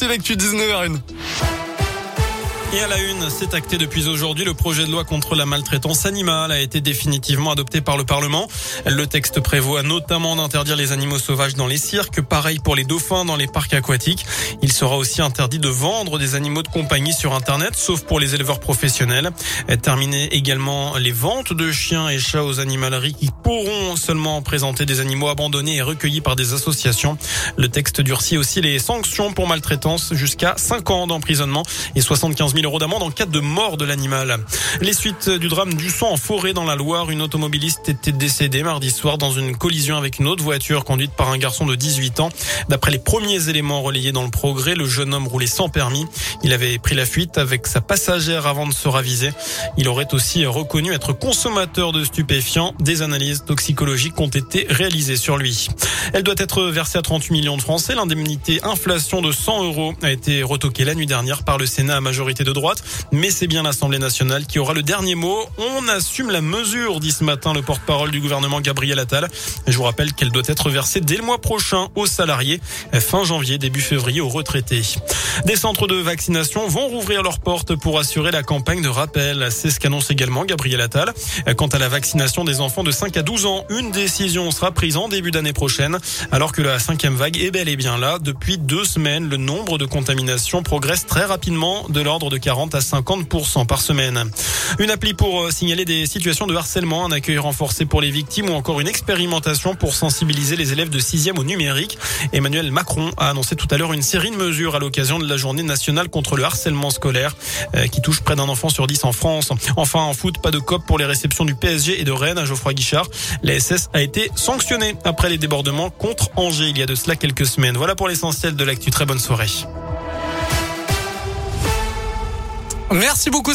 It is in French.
Voici l'actu 19h01. Et à la une, c'est acté depuis aujourd'hui. Le projet de loi contre la maltraitance animale a été définitivement adopté par le Parlement. Le texte prévoit notamment d'interdire les animaux sauvages dans les cirques, pareil pour les dauphins dans les parcs aquatiques. Il sera aussi interdit de vendre des animaux de compagnie sur Internet, sauf pour les éleveurs professionnels. Terminer également les ventes de chiens et chats aux animaleries qui pourront seulement présenter des animaux abandonnés et recueillis par des associations. Le texte durcit aussi les sanctions pour maltraitance jusqu'à 5 ans d'emprisonnement et 75 000 000 euros d'amende en cas de mort de l'animal. Les suites du drame du sang en forêt dans la Loire, une automobiliste était décédée mardi soir dans une collision avec une autre voiture conduite par un garçon de 18 ans. D'après les premiers éléments relayés dans le progrès, le jeune homme roulait sans permis. Il avait pris la fuite avec sa passagère avant de se raviser. Il aurait aussi reconnu être consommateur de stupéfiants. Des analyses toxicologiques ont été réalisées sur lui. Elle doit être versée à 38 millions de Français. L'indemnité inflation de 100 euros a été retoquée la nuit dernière par le Sénat à majorité de droite, mais c'est bien l'Assemblée nationale qui aura le dernier mot. On assume la mesure, dit ce matin le porte-parole du gouvernement Gabriel Attal. Je vous rappelle qu'elle doit être versée dès le mois prochain aux salariés, fin janvier, début février aux retraités. Des centres de vaccination vont rouvrir leurs portes pour assurer la campagne de rappel. C'est ce qu'annonce également Gabriel Attal. Quant à la vaccination des enfants de 5 à 12 ans, une décision sera prise en début d'année prochaine, alors que la cinquième vague est bel et bien là. Depuis deux semaines, le nombre de contaminations progresse très rapidement, de l'ordre de 40 à 50 par semaine. Une appli pour euh, signaler des situations de harcèlement, un accueil renforcé pour les victimes ou encore une expérimentation pour sensibiliser les élèves de 6e au numérique. Emmanuel Macron a annoncé tout à l'heure une série de mesures à l'occasion de la journée nationale contre le harcèlement scolaire euh, qui touche près d'un enfant sur 10 en France. Enfin, en foot, pas de COP pour les réceptions du PSG et de Rennes à Geoffroy Guichard. La SS a été sanctionnée après les débordements contre Angers il y a de cela quelques semaines. Voilà pour l'essentiel de l'actu. Très bonne soirée. Merci beaucoup.